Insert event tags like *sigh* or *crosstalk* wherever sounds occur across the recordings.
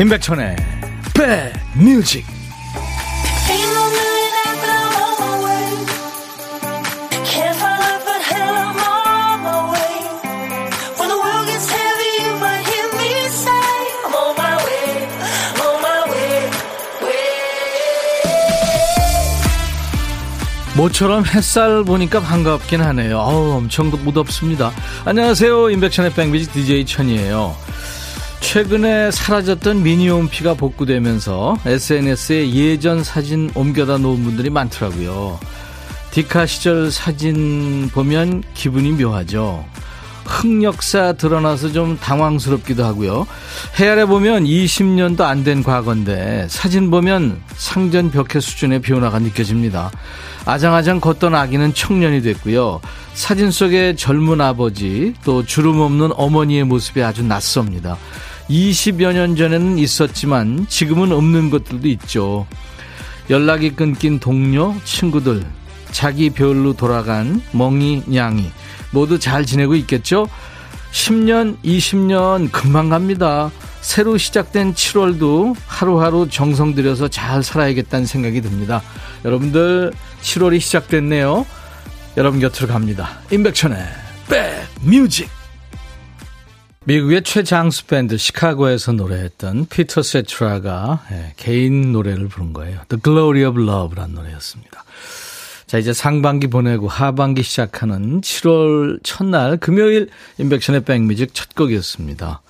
임백천의 백뮤직 모처럼 햇살 보니까 반갑긴 하네요. 어우, 엄청 무덥습니다. 안녕하세요. 임백천의 백뮤직 DJ 천이에요. 최근에 사라졌던 미니홈피가 복구되면서 SNS에 예전 사진 옮겨다 놓은 분들이 많더라고요. 디카 시절 사진 보면 기분이 묘하죠. 흑역사 드러나서 좀 당황스럽기도 하고요. 헤아려 보면 20년도 안 된 과거인데 사진 보면 상전 벽해 수준의 변화가 느껴집니다. 아장아장 걷던 아기는 청년이 됐고요. 사진 속의 젊은 아버지 또 주름 없는 어머니의 모습이 아주 낯섭니다. 20여 년 전에는 있었지만 지금은 없는 것들도 있죠. 연락이 끊긴 동료, 친구들, 자기 별로 돌아간 멍이, 냥이 모두 잘 지내고 있겠죠? 10년, 20년 금방 갑니다. 새로 시작된 7월도 하루하루 정성 들여서 잘 살아야겠다는 생각이 듭니다. 여러분들 7월이 시작됐네요. 여러분 곁으로 갑니다. 임백천의 백뮤직 미국의 최장수 밴드 시카고에서 노래했던 피터 세트라가 예, 개인 노래를 부른 거예요. The Glory of Love라는 노래였습니다. 자, 이제 상반기 보내고 하반기 시작하는 7월 첫날 금요일 인백션의 백뮤직 첫 곡이었습니다.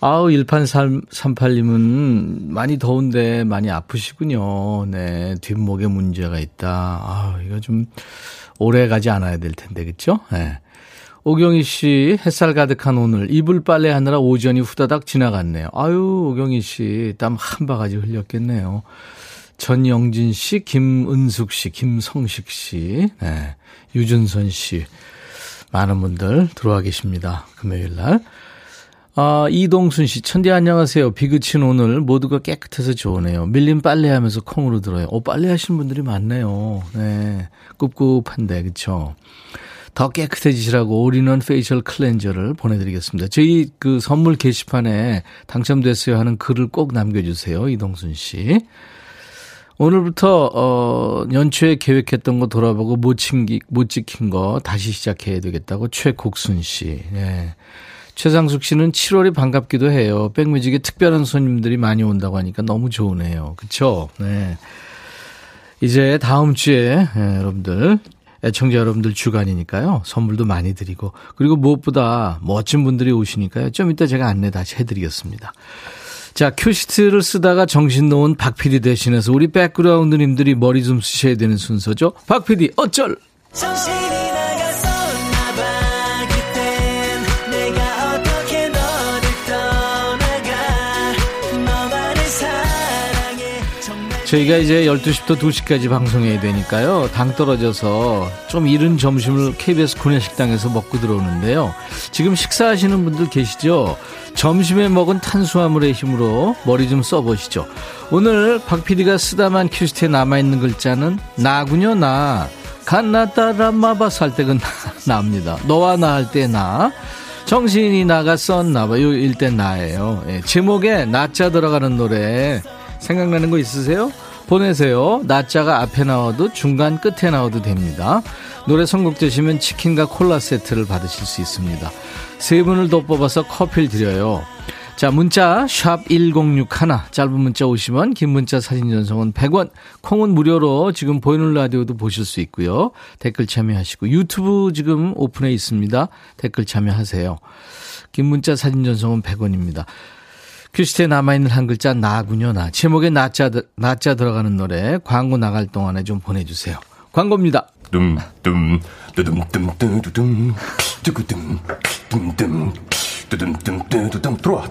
아우, 1838님은 많이 더운데 많이 아프시군요. 네, 뒷목에 문제가 있다. 아우, 이거 좀 오래 가지 않아야 될 텐데, 그쵸? 네. 오경희 씨, 햇살 가득한 오늘, 이불 빨래 하느라 오전이 후다닥 지나갔네요. 아유, 오경희 씨, 땀 한 바가지 흘렸겠네요. 전영진 씨, 김은숙 씨, 김성식 씨, 네, 유준선 씨, 많은 분들 들어와 계십니다. 금요일 날. 아, 이동순 씨, 천디 안녕하세요. 비 그친 오늘 모두가 깨끗해서 좋으네요. 밀린 빨래 하면서 콩으로 들어요. 오, 빨래 하시는 분들이 많네요. 네, 꿉꿉한데, 그쵸? 더 깨끗해지시라고 all-in-one facial cleanser를 보내드리겠습니다. 저희 그 선물 게시판에 당첨됐어요 하는 글을 꼭 남겨주세요. 이동순 씨. 오늘부터 어 연초에 계획했던 거 돌아보고 못 챙기 못 지킨 거 다시 시작해야 되겠다고 최국순 씨. 네. 최상숙 씨는 7월이 반갑기도 해요. 백뮤직에 특별한 손님들이 많이 온다고 하니까 너무 좋으네요. 그쵸? 네. 이제 다음 주에 네, 여러분들 애청자 여러분들 주간이니까요. 선물도 많이 드리고 그리고 무엇보다 멋진 분들이 오시니까요. 좀 이따 제가 안내 다시 해드리겠습니다. 자, 큐시트를 쓰다가 정신 놓은 박 PD 대신해서 우리 백그라운드님들이 머리 좀 쓰셔야 되는 순서죠. 박 PD, 어쩔! 저희가 이제 12시부터 2시까지 방송해야 되니까요. 당 떨어져서 좀 이른 점심을 KBS 구내식당에서 먹고 들어오는데요. 지금 식사하시는 분들 계시죠? 점심에 먹은 탄수화물의 힘으로 머리 좀 써보시죠. 오늘 박 PD가 쓰다만 큐시트에 남아있는 글자는 나군요, 나. 가나다라마바사 할 때가 나입니다. 너와 나 할 때 나. 정신이 나갔었나봐요 일 때 나예요. 예, 제목에 나자 들어가는 노래. 생각나는 거 있으세요? 보내세요. 낮자가 앞에 나와도 중간 끝에 나와도 됩니다. 노래 선곡되시면 치킨과 콜라 세트를 받으실 수 있습니다. 세 분을 더 뽑아서 커피를 드려요. 자, 문자 1061, 짧은 문자 50원, 긴 문자 사진 전송은 100원, 콩은 무료로 지금 보이는 라디오도 보실 수 있고요. 댓글 참여하시고 유튜브 지금 오픈해 있습니다. 댓글 참여하세요. 긴 문자 사진 전송은 100원입니다. 큐시트에 남아있는 한 글자 나군요 나 제목에 나자 나자 들어가는 노래 광고 나갈 동안에 좀 보내주세요 광고입니다 둠둠 뚜둠 뚜둠 뚜둠 뚜둠 뚜둠 뚜둠 들어와 들어와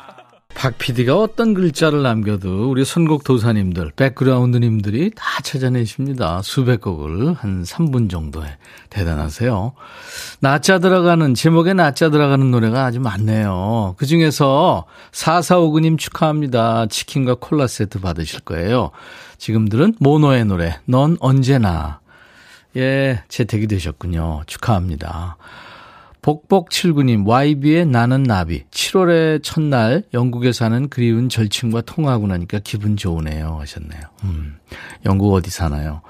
박 PD가 어떤 글자를 남겨도 우리 선곡 도사님들, 백그라운드님들이 다 찾아내십니다. 수백 곡을 한 3분 정도에. 대단하세요. 낮자 들어가는, 제목에 낮자 들어가는 노래가 아주 많네요. 그 중에서 4459님 축하합니다. 치킨과 콜라 세트 받으실 거예요. 지금 들은 모노의 노래, 넌 언제나. 예, 채택이 되셨군요. 축하합니다. 복복칠구님, YB의 나는 나비. 7월의 첫날 영국에 사는 그리운 절친과 통화하고 나니까 기분 좋으네요. 하셨네요. 음, 영국 어디 사나요?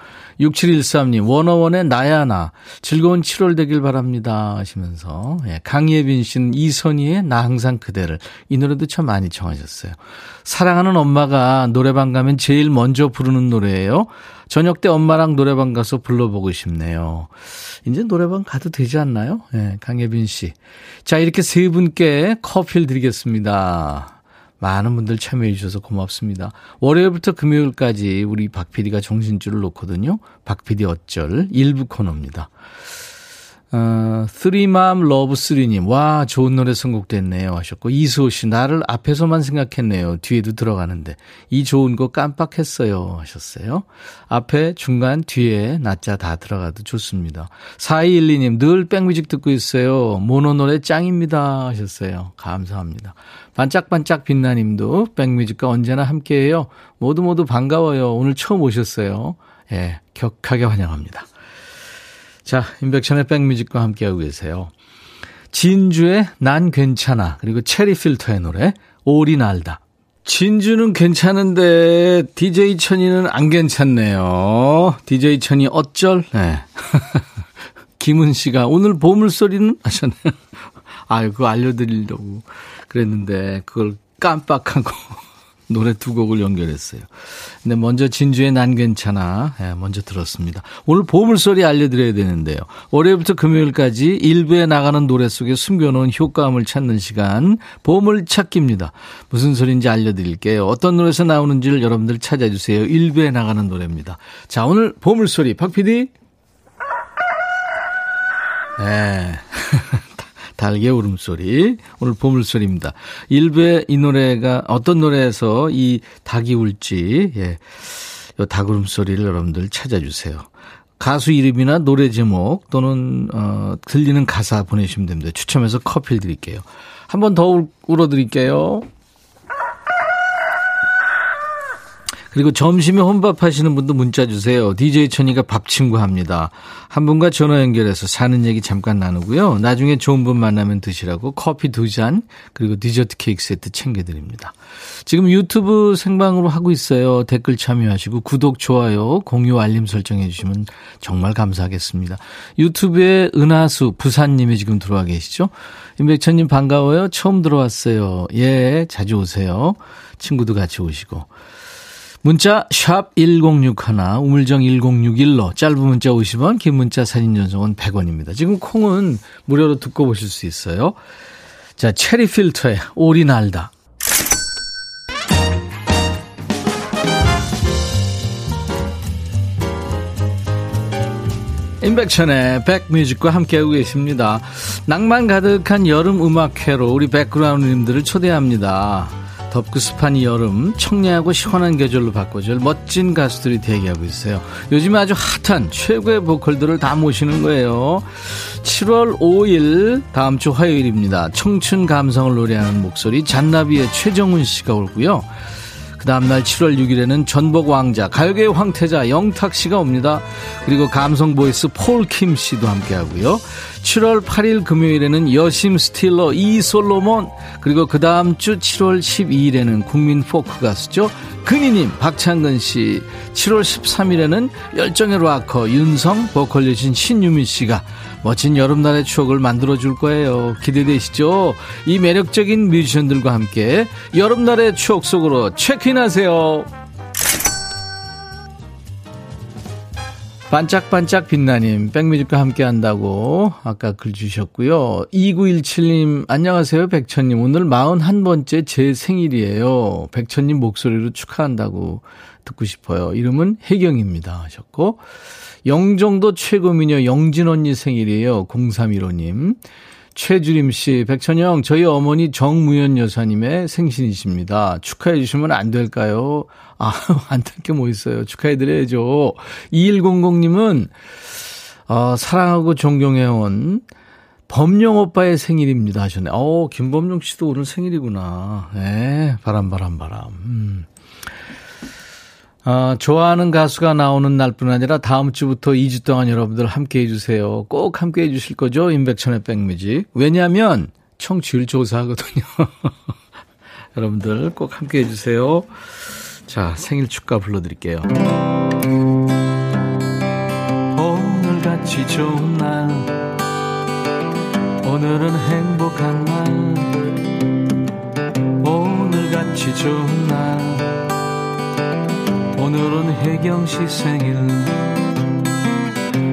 6713님, 원어원의 나야 나. 즐거운 7월 되길 바랍니다. 하시면서. 예, 강예빈 씨는 이선희의 나 항상 그대를. 이 노래도 참 많이 청하셨어요. 사랑하는 엄마가 노래방 가면 제일 먼저 부르는 노래예요. 저녁 때 엄마랑 노래방 가서 불러보고 싶네요. 이제 노래방 가도 되지 않나요? 네, 강예빈 씨. 자, 이렇게 세 분께 커피를 드리겠습니다. 많은 분들 참여해 주셔서 고맙습니다. 월요일부터 금요일까지 우리 박 PD가 정신줄을 놓거든요. 박 PD 어쩔 일부 코너입니다. 어, 쓰리맘 러브 쓰리님, 와, 좋은 노래 선곡됐네요. 하셨고, 이수호 씨, 나를 앞에서만 생각했네요. 뒤에도 들어가는데. 이 좋은 거 깜빡했어요. 하셨어요. 앞에, 중간, 뒤에, 나자 다 들어가도 좋습니다. 4212님, 늘 백뮤직 듣고 있어요. 모노 노래 짱입니다. 하셨어요. 감사합니다. 반짝반짝 빛나님도 백뮤직과 언제나 함께해요. 모두 모두 반가워요. 오늘 처음 오셨어요. 예, 격하게 환영합니다. 자, 인백션의 백뮤직과 함께하고 계세요. 진주의 난 괜찮아. 그리고 체리 필터의 노래, 오리 날다. 진주는 괜찮은데, DJ 천이는 안 괜찮네요. DJ 천이 어쩔? 네. *laughs* 김은 씨가 오늘 보물소리는 하셨네요. *laughs* 아유, 그거 알려드리려고 그랬는데, 그걸 깜빡하고. 노래 두 곡을 연결했어요. 근데 먼저 진주의 난 괜찮아. 네, 먼저 들었습니다. 오늘 보물소리 알려드려야 되는데요. 월요일부터 금요일까지 일부에 나가는 노래 속에 숨겨놓은 효과음을 찾는 시간, 보물찾기입니다. 무슨 소리인지 알려드릴게요. 어떤 노래에서 나오는지를 여러분들 찾아주세요. 일부에 나가는 노래입니다. 자, 오늘 보물소리, 박 PD. 네. *laughs* 달개 울음소리. 오늘 보물소리입니다. 일부에 이 노래가 어떤 노래에서 이 닭이 울지, 예. 요 닭 울음소리를 여러분들 찾아주세요. 가수 이름이나 노래 제목 또는, 어, 들리는 가사 보내주시면 됩니다. 추첨해서 커피를 드릴게요. 한 번 더 울어드릴게요. 그리고 점심에 혼밥 하시는 분도 문자 주세요. DJ 천이가 밥 친구 합니다. 한 분과 전화 연결해서 사는 얘기 잠깐 나누고요. 나중에 좋은 분 만나면 드시라고 커피 두 잔, 그리고 디저트 케이크 세트 챙겨드립니다. 지금 유튜브 생방으로 하고 있어요. 댓글 참여하시고 구독, 좋아요, 공유, 알림 설정해 주시면 정말 감사하겠습니다. 유튜브에 은하수 부산님이 지금 들어와 계시죠? 임백천님 반가워요. 처음 들어왔어요. 예, 자주 오세요. 친구도 같이 오시고. 문자 샵 1061, 우물정 1061로 짧은 문자 50원, 긴 문자 사진 전송은 100원입니다. 지금 콩은 무료로 듣고 보실 수 있어요. 자, 체리 필터의 오리 날다. 인백천의 백뮤직과 함께하고 계십니다. 낭만 가득한 여름 음악회로 우리 백그라운드님들을 초대합니다. 덥고 습한 이 여름 청량하고 시원한 계절로 바꿔줄 멋진 가수들이 대기하고 있어요. 요즘 아주 핫한 최고의 보컬들을 다 모시는 거예요. 7월 5일 다음 주 화요일입니다. 청춘 감성을 노래하는 목소리 잔나비의 최정훈 씨가 오고요. 그 다음날 7월 6일에는 전복 왕자, 가요계의 황태자 영탁 씨가 옵니다. 그리고 감성 voice 폴킴 씨도 함께 하고요. 7월 8일 금요일에는 여심 stealer 이솔로몬, 그리고 그 다음 주 7월 12일에는 국민 포크 가수죠. 근희님, 박창근 씨. 7월 13일에는 열정의 락커 윤성, 보컬 여신 신유미 씨가 멋진 여름날의 추억을 만들어 줄 거예요. 기대되시죠? 이 매력적인 뮤지션들과 함께 여름날의 추억 속으로 체크인하세요. 반짝반짝 빛나님, 백뮤직과 함께 한다고 아까 글 주셨고요. 2917님, 안녕하세요, 백천님. 오늘 41번째 제 생일이에요. 백천님 목소리로 축하한다고 듣고 싶어요. 이름은 혜경입니다. 하셨고, 영종도 최고미녀 영진 언니 생일이에요. 0315님. 최주림 씨, 백천영, 저희 어머니 정무현 여사님의 생신이십니다. 축하해 주시면 안 될까요? 아, *laughs* 안 될 게 뭐 있어요. 축하해 드려야죠. 2100님은, 어, 사랑하고 존경해온 범용 오빠의 생일입니다 하셨네. 어, 김범용 씨도 오늘 생일이구나. 네, 바람, 바람, 바람. 음. 어, 좋아하는 가수가 나오는 날뿐 아니라 다음 주부터 2주 동안 여러분들 함께 해주세요. 꼭 함께 해주실 거죠? 임백천의 백뮤직. 왜냐하면 청취율 조사하거든요. *laughs* 여러분들 꼭 함께 해주세요. 자, 생일 축가 불러드릴게요. 오늘같이 좋은 날 오늘은 행복한 날 오늘같이 좋은 날 오늘은 혜경 씨 생일.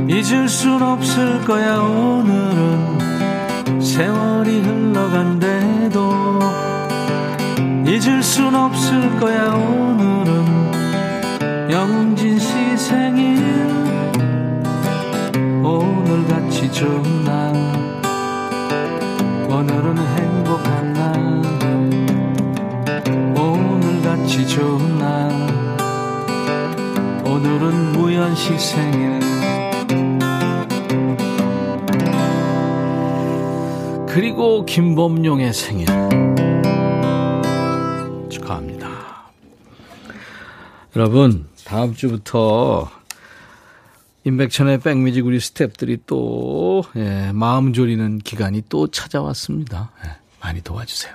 잊을 순 없을 거야 오늘은. 세월이 흘러간대도. 잊을 순 없을 거야 오늘은. 영진 씨 생일. 오늘같이 좋은 날. 오늘은 행복한 날. 오늘같이 좋은 날 오늘은 무연 씨 생일 그리고 김범용의 생일 축하합니다. 여러분 다음 주부터 임백천의 백뮤직 우리 스탭들이 또 예, 마음 졸이는 기간이 또 찾아왔습니다. 예, 많이 도와주세요.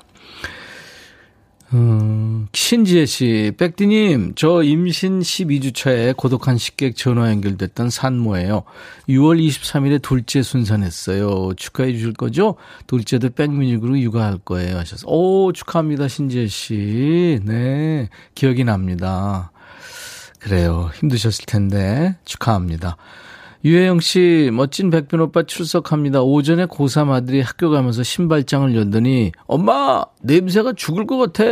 음, 신지혜 씨, 백디님, 저 임신 12주 차에 고독한 식객 전화 연결됐던 산모예요. 6월 23일에 둘째 순산했어요. 축하해 주실 거죠? 둘째도 백뮤직으로 육아할 거예요. 하셔서. 오, 축하합니다, 신지혜 씨. 네, 기억이 납니다. 그래요. 힘드셨을 텐데, 축하합니다. 유혜영 씨, 멋진 백변 오빠 출석합니다. 오전에 고3 아들이 학교 가면서 신발장을 열더니, 엄마! 냄새가 죽을 것 같아!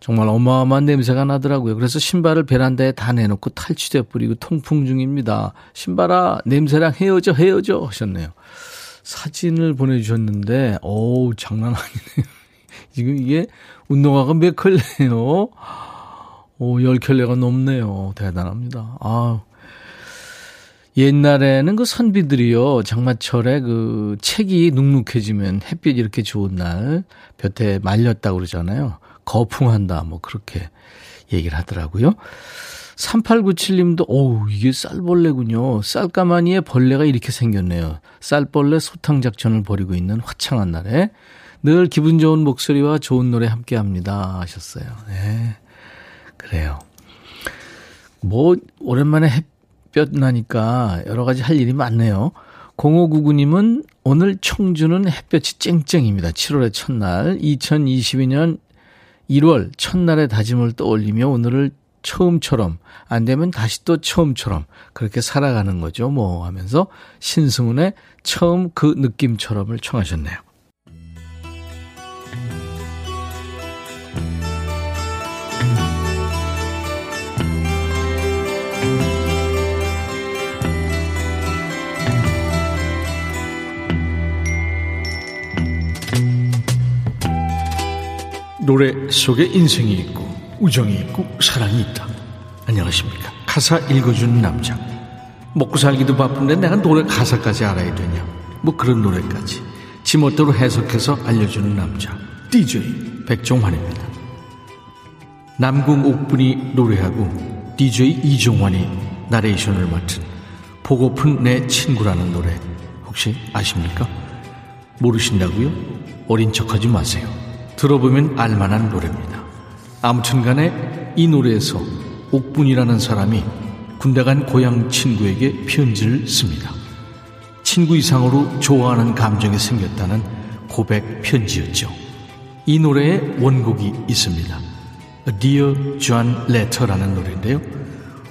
정말 어마어마한 냄새가 나더라고요. 그래서 신발을 베란다에 다 내놓고 탈취돼 버리고 통풍 중입니다. 신발아, 냄새랑 헤어져, 헤어져! 하셨네요. 사진을 보내주셨는데, 어우, 장난 아니네요. *laughs* 지금 이게 운동화가 몇 켤레요? 오, 열 켤레가 넘네요. 대단합니다. 아우. 옛날에는 그 선비들이요, 장마철에 그 책이 눅눅해지면 햇빛 이렇게 좋은 날 볕에 말렸다고 그러잖아요. 거풍한다, 뭐 그렇게 얘기를 하더라고요. 3897님도, 어우, 이게 쌀벌레군요. 쌀가마니에 벌레가 이렇게 생겼네요. 쌀벌레 소탕 작전을 벌이고 있는 화창한 날에 늘 기분 좋은 목소리와 좋은 노래 함께 합니다. 하셨어요. 네. 그래요. 뭐, 오랜만에 햇 볕 나니까 여러 가지 할 일이 많네요. 0599님은 오늘 청주는 햇볕이 쨍쨍입니다. 7월의 첫날, 2022년 1월 첫날의 다짐을 떠올리며 오늘을 처음처럼, 안 되면 다시 또 처음처럼 그렇게 살아가는 거죠. 뭐 하면서 신승훈의 처음 그 느낌처럼을 청하셨네요. 노래 속에 인생이 있고 우정이 있고 사랑이 있다. 안녕하십니까. 가사 읽어주는 남자. 먹고 살기도 바쁜데 내가 노래 가사까지 알아야 되냐. 뭐 그런 노래까지. 지멋대로 해석해서 알려주는 남자. DJ 백종환입니다. 남궁 옥분이 노래하고 DJ 이종환이 나레이션을 맡은 보고픈 내 친구라는 노래 혹시 아십니까? 모르신다고요? 어린 척하지 마세요. 들어보면 알만한 노래입니다. 아무튼 간에 이 노래에서 옥분이라는 사람이 군대 간 고향 친구에게 편지를 씁니다. 친구 이상으로 좋아하는 감정이 생겼다는 고백 편지였죠. 이 노래에 원곡이 있습니다. Dear John Letter라는 노래인데요.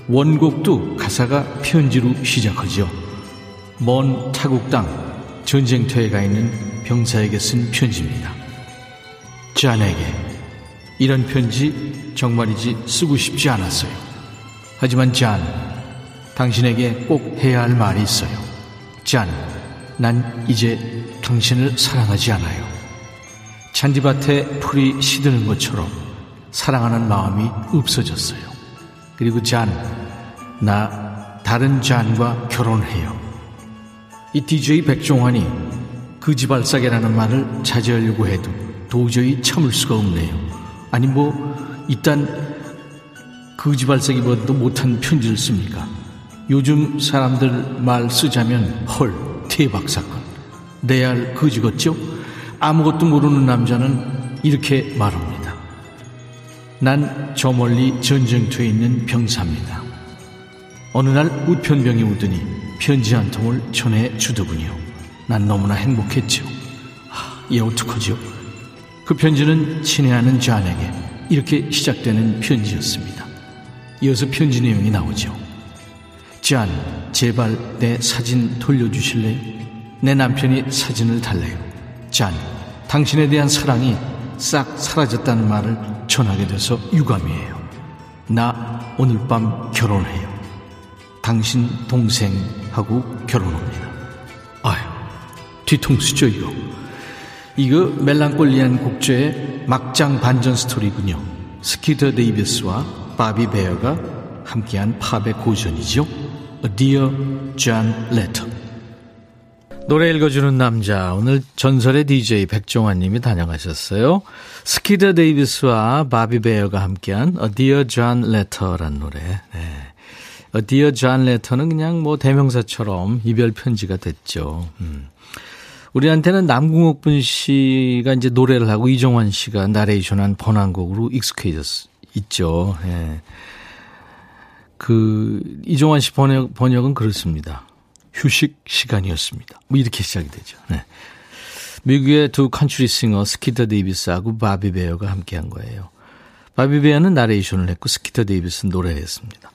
원곡도 가사가 편지로 시작하죠. 먼 타국 땅 전쟁터에 가 있는 병사에게 쓴 편지입니다. 짠에게 이런 편지 정말이지 쓰고 싶지 않았어요. 하지만 짠, 당신에게 꼭 해야 할 말이 있어요. 짠, 난 이제 당신을 사랑하지 않아요. 잔디밭에 풀이 시드는 것처럼 사랑하는 마음이 없어졌어요. 그리고 잔, 나 다른 잔과 결혼해요. 이 DJ 백종환이 그지발사계라는 말을 자제하려고 해도 도저히 참을 수가 없네요. 아니 뭐 이딴 그지발사기보다도 못한 편지를 씁니까? 요즘 사람들 말 쓰자면 헐 대박 사건 레알 그지겠죠? 아무것도 모르는 남자는 이렇게 말합니다. 난 저 멀리 전쟁터에 있는 병사입니다. 어느 날 우편병이 오더니 편지 한 통을 전해 주더군요. 난 너무나 행복했죠. 아, 얘 어떡하죠? 그 편지는 친애하는 잔에게 이렇게 시작되는 편지였습니다. 이어서 편지 내용이 나오죠. 잔, 제발 내 사진 돌려주실래요? 내 남편이 사진을 달래요. 잔, 당신에 대한 사랑이 싹 사라졌다는 말을 전하게 돼서 유감이에요. 나 오늘 밤 결혼해요. 당신 동생하고 결혼합니다. 아유, 뒤통수죠, 이거. 이거 멜랑꼴리한 곡조의 막장 반전 스토리군요. 스키더 데이비스와 바비 베어가 함께한 팝의 고전이죠. A Dear John Letter. 노래 읽어주는 남자. 오늘 전설의 DJ 백종환 님이 다녀가셨어요. 스키더 데이비스와 바비 베어가 함께한 A Dear John Letter란 노래. 네. A Dear John Letter는 그냥 뭐 대명사처럼 이별 편지가 됐죠. 음. 우리한테는 남궁옥분 씨가 이제 노래를 하고 이종환 씨가 나레이션한 번안곡으로 익숙해졌 있죠. 예. 그 이종환 씨 번역 번역은 그렇습니다. 휴식 시간이었습니다. 뭐 이렇게 시작이 되죠. 네. 미국의 두 country singer 스키터 데이비스하고 바비 베어가 함께한 거예요. 바비 베어는 나레이션을 했고 스키터 데이비스는 노래했습니다.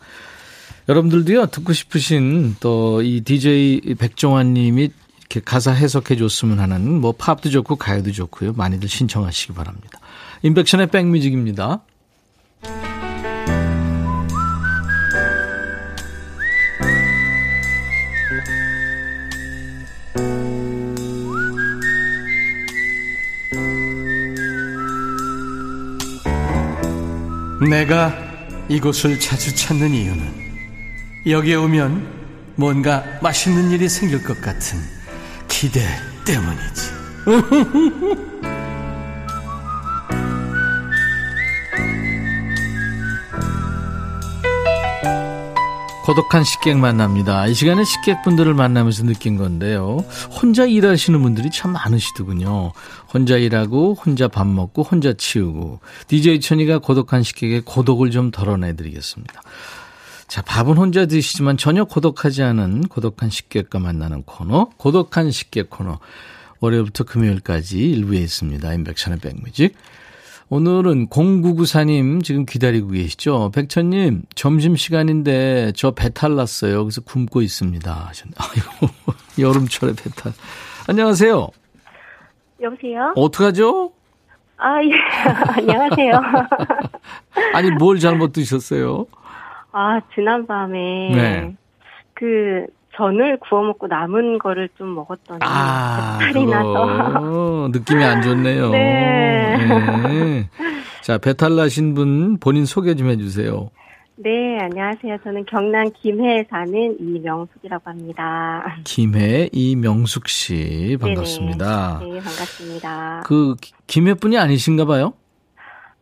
여러분들도요 듣고 싶으신 또 이 DJ 백종환 님이 이렇게 가사 해석해 줬으면 하는 뭐 팝도 좋고 가요도 좋고요. 많이들 신청하시기 바랍니다. 인백션의 백뮤직입니다. 내가 이곳을 자주 찾는 이유는 여기에 오면 뭔가 맛있는 일이 생길 것 같은 기대 때문이지. *laughs* 고독한 식객 만납니다. 이 시간에 식객분들을 만나면서 느낀 건데요. 혼자 일하시는 분들이 참 많으시더군요. 혼자 일하고, 혼자 밥 먹고, 혼자 치우고. DJ 천이가 고독한 식객의 고독을 좀 덜어내드리겠습니다. 자, 밥은 혼자 드시지만 전혀 고독하지 않은 고독한 식객과 만나는 코너, 고독한 식객 코너. 월요일부터 금요일까지 일부에 있습니다. 인백션의 백뮤직. 오늘은 0994님 지금 기다리고 계시죠? 백천님, 점심시간인데 저 배탈 났어요. 그래서 굶고 있습니다. 아이고, *laughs* 여름철에 배탈. 안녕하세요. 여보세요? 어떡하죠? 아, 예. *laughs* 안녕하세요. *laughs* 아니, 뭘 잘못 드셨어요? 아, 지난밤에. 네. 그, 전을 구워 먹고 남은 거를 좀 먹었더니 아, 배탈이 나서 *laughs* 느낌이 안 좋네요. 네. 네. 자, 배탈 나신 분 본인 소개 좀 해주세요. 네, 안녕하세요. 저는 경남 김해에 사는 이명숙이라고 합니다. 김해 이명숙 씨 반갑습니다. 네네. 네, 반갑습니다. 그 김해 분이 아니신가 봐요?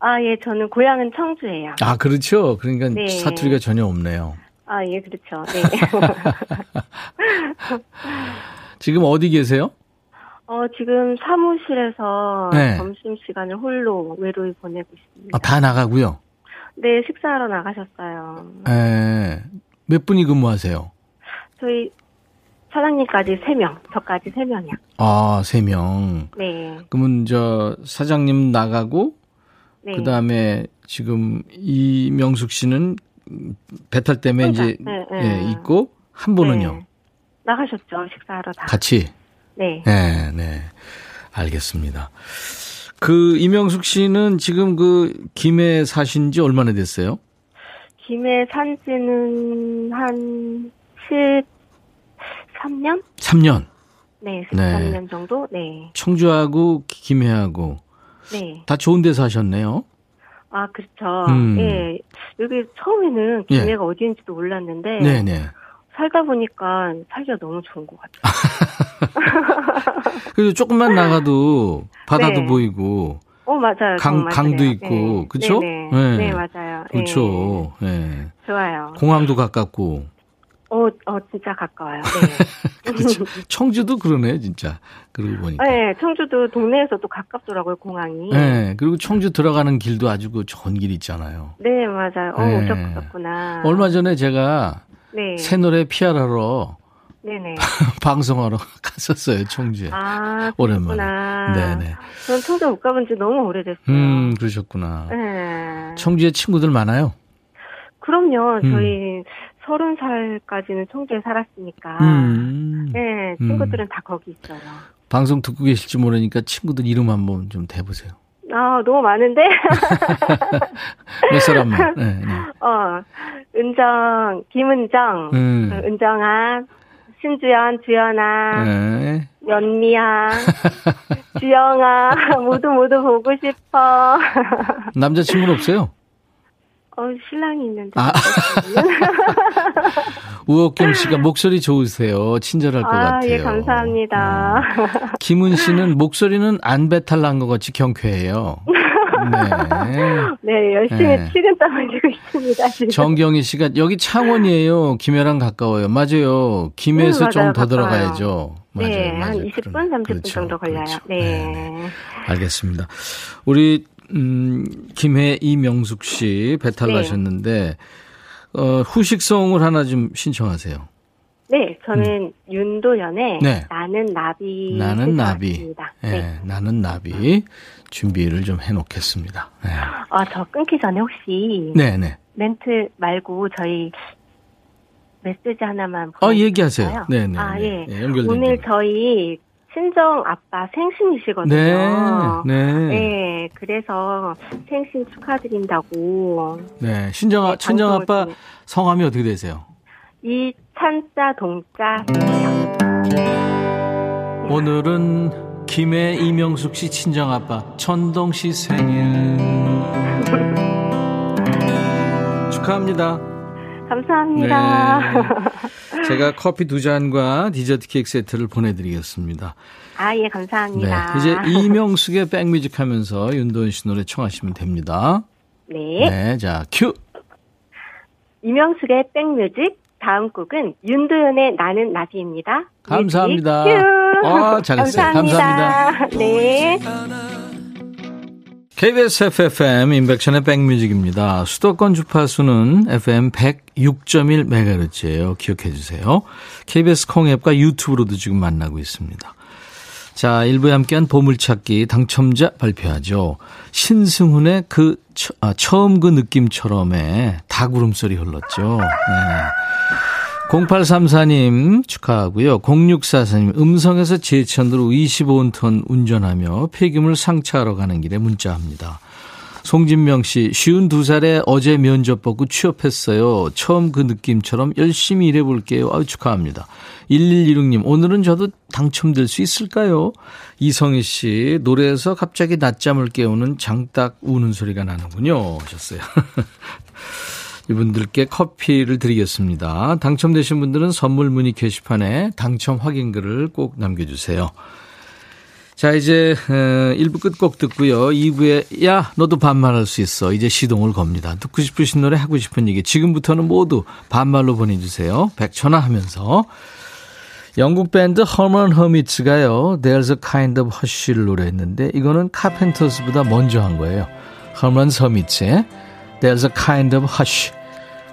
아, 예, 저는 고향은 청주예요. 아, 그렇죠. 그러니까 네. 사투리가 전혀 없네요. 아, 예, 그렇죠. 네. *laughs* 지금 어디 계세요? 어, 지금 사무실에서 네. 점심 시간을 홀로 외로이 보내고 있습니다. 아, 다 나가고요? 네, 식사하러 나가셨어요. 네. 몇 분이 근무하세요? 저희 사장님까지 3명, 저까지 3명이요. 아, 3명. 네. 그러면 저 사장님 나가고 네. 그 다음에 지금 이명숙 씨는 배탈 때문에 혼자. 이제 네, 네. 예, 있고 한 분은요. 네. 나가셨죠 식사하러 다. 같이. 네. 네, 네. 알겠습니다. 그 이명숙 씨는 지금 그 김해 사신 지 얼마나 됐어요? 김해 산 지는 한 7, 3년? 3년. 네, 13년 네. 정도. 네. 청주하고 김해하고 네. 다 좋은 데서 하셨네요. 아, 그렇죠. 음. 예. 여기 처음에는 예. 김해가 예. 어디인지도 몰랐는데 네네. 네. 살다 보니까 살기가 너무 좋은 것 같아요. *laughs* 그래서 조금만 나가도 바다도 네. 보이고 어, 맞아요. 강, 강도 있고, 네. 그쵸? 네, 네. 네. 맞아요. 그렇죠. 네. 좋아요. 공항도 가깝고. 어, 어, 진짜 가까워요. 네. *laughs* 그렇죠. 청주도 그러네, 진짜. 그러고 보니까. 네, 청주도 동네에서도 가깝더라고요, 공항이. 네, 그리고 청주 들어가는 길도 아주 그 좋은 길 있잖아요. 네, 맞아요. 어, 네. 오셨구나. 얼마 전에 제가 네. 새 노래 피아라로 네네. *laughs* 방송하러 갔었어요, 청주에. 아, 오랜만에. 네네. 전 청주 못 가본 지 너무 오래됐어요. 음, 그러셨구나. 네. 청주에 친구들 많아요? 그럼요. 음. 저희 서른 살까지는 청주에 살았으니까. 음. 네, 친구들은 음. 다 거기 있어요. 방송 듣고 계실지 모르니까 친구들 이름 한번 좀 대보세요. 아, 너무 많은데? *laughs* 몇 사람만? 네, 네. *laughs* 어, 은정, 김은정, 음. 은정아, 신주연, 주연아, 네. 연미야, *laughs* 주영아, 모두 모두 보고 싶어. 남자친구는 없어요? 어, 신랑이 있는데. 아. *laughs* 우옥경 씨가 목소리 좋으세요. 친절할 것 아, 같아요. 예, 감사합니다. 음. 김은 씨는 목소리는 안 배탈 난 것 같이 경쾌해요. 네. *laughs* 네, 열심히 네. 식은땀 흘리고 있습니다. 지금. 정경희 씨가 여기 창원이에요. 김해랑 가까워요. 맞아요. 김해에서 음, 좀더 들어가야죠. 맞아요. 네, 맞아요. 한 20분, 30분 그렇죠, 정도 걸려요. 그렇죠. 네. 네. 알겠습니다. 우리 음, 김해 이명숙 씨 배탈 네. 나셨는데 어, 후식송을 하나 좀 신청하세요. 네, 저는 음. 윤도현의 네. 나는 나비. 나는 나비. 네, 네, 나는 나비 준비를 좀 해놓겠습니다. 네. 아, 저 끊기 전에 혹시 네, 네. 멘트 말고 저희 메시지 하나만 어, 얘기하세요. 네, 네. 아, 네. 예. 네, 오늘 저희 친정 아빠 생신이시거든요. 네, 네. 네, 그래서 생신 축하드린다고. 네, 친정, 네, 친정 아빠 성함이 어떻게 되세요? 이 찬자 동자 오늘은 김해 이명숙 씨 친정 아빠 천동 씨 생일 *laughs* 축하합니다. 감사합니다. 네. 제가 커피 두 잔과 디저트 케이크 세트를 보내드리겠습니다. 아, 예, 감사합니다. 네. 이제 이명숙의 백뮤직 하면서 윤도현 씨 노래 청하시면 됩니다. 네. 네, 자, 큐! 이명숙의 백뮤직, 다음 곡은 윤도현의 나는 나비입니다. 감사합니다. 뮤직, 큐! 아, 잘했어요. 감사합니다. 감사합니다. 네. KBS FFM 인백션의 백뮤직입니다. 수도권 주파수는 FM 106.1MHz예요. 기억해 주세요. KBS 콩앱과 유튜브로도 지금 만나고 있습니다. 자, 일부에 함께한 보물찾기 당첨자 발표하죠. 신승훈의 그 아, 처음 그 느낌처럼의 닭 울음 소리 흘렀죠. 네. 0834님 축하하고요. 0644님 음성에서 제천으로 25톤 운전하며 폐기물 상차하러 가는 길에 문자합니다. 송진명 씨, 쉬운 두 살에 어제 면접 보고 취업했어요. 처음 그 느낌처럼 열심히 일해볼게요. 아유, 축하합니다. 1116님, 오늘은 저도 당첨될 수 있을까요? 이성희 씨, 노래에서 갑자기 낮잠을 깨우는 장딱 우는 소리가 나는군요. 하셨어요. *laughs* 이분들께 커피를 드리겠습니다. 당첨되신 분들은 선물 문의 게시판에 당첨 확인글을 꼭 남겨주세요. 자, 이제 1부 어, 끝곡 듣고요. 2부에 야 너도 반말할 수 있어. 이제 시동을 겁니다. 듣고 싶으신 노래 하고 싶은 얘기 지금부터는 모두 반말로 보내주세요. 백천화 하면서 영국 밴드 허먼 허미츠가요. There's a kind of hush를 노래했는데 이거는 카펜터스보다 먼저 한 거예요. 허먼 허미츠의 There's a kind of hush.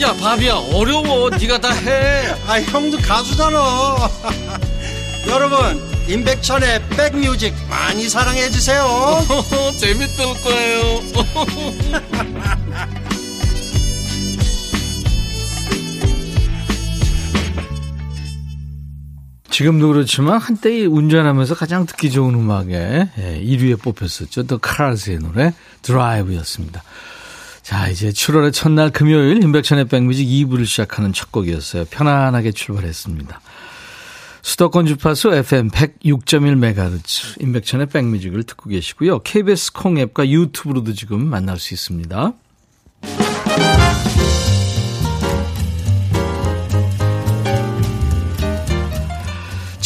야 바비야 어려워 네가 다 해. 아 형도 가수잖아. *laughs* 여러분 임백천의 백뮤직 많이 사랑해 주세요. *laughs* 재밌을 거예요. *laughs* 지금도 그렇지만 한때 운전하면서 가장 듣기 좋은 음악에 1위에 예, 뽑혔었죠. 더 카라스의 노래 드라이브였습니다. 자, 이제 7월의 첫날 금요일 임백천의 백뮤직 2부를 시작하는 첫 곡이었어요. 편안하게 출발했습니다. 수도권 주파수 FM 106.1MHz 임백천의 백뮤직을 듣고 계시고요. KBS 콩 앱과 유튜브로도 지금 만날 수 있습니다.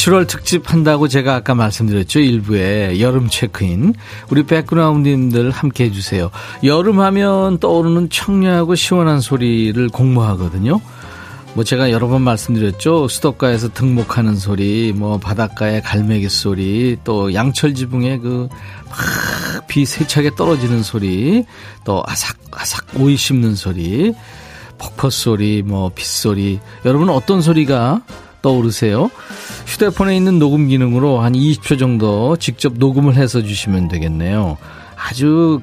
7월 특집 한다고 제가 아까 말씀드렸죠. 일부에 여름 체크인. 우리 백그라운드님들 함께 해주세요. 여름 하면 떠오르는 청량하고 시원한 소리를 공모하거든요. 뭐 제가 여러 번 말씀드렸죠. 수도가에서 등목하는 소리, 뭐 바닷가의 갈매기 소리, 또 양철 지붕에 그 막 비 세차게 떨어지는 소리, 또 아삭 아삭 오이 씹는 소리, 폭포 소리, 뭐 빗소리. 여러분 어떤 소리가 떠오르세요? 휴대폰에 있는 녹음 기능으로 한 20초 정도 직접 녹음을 해서 주시면 되겠네요. 아주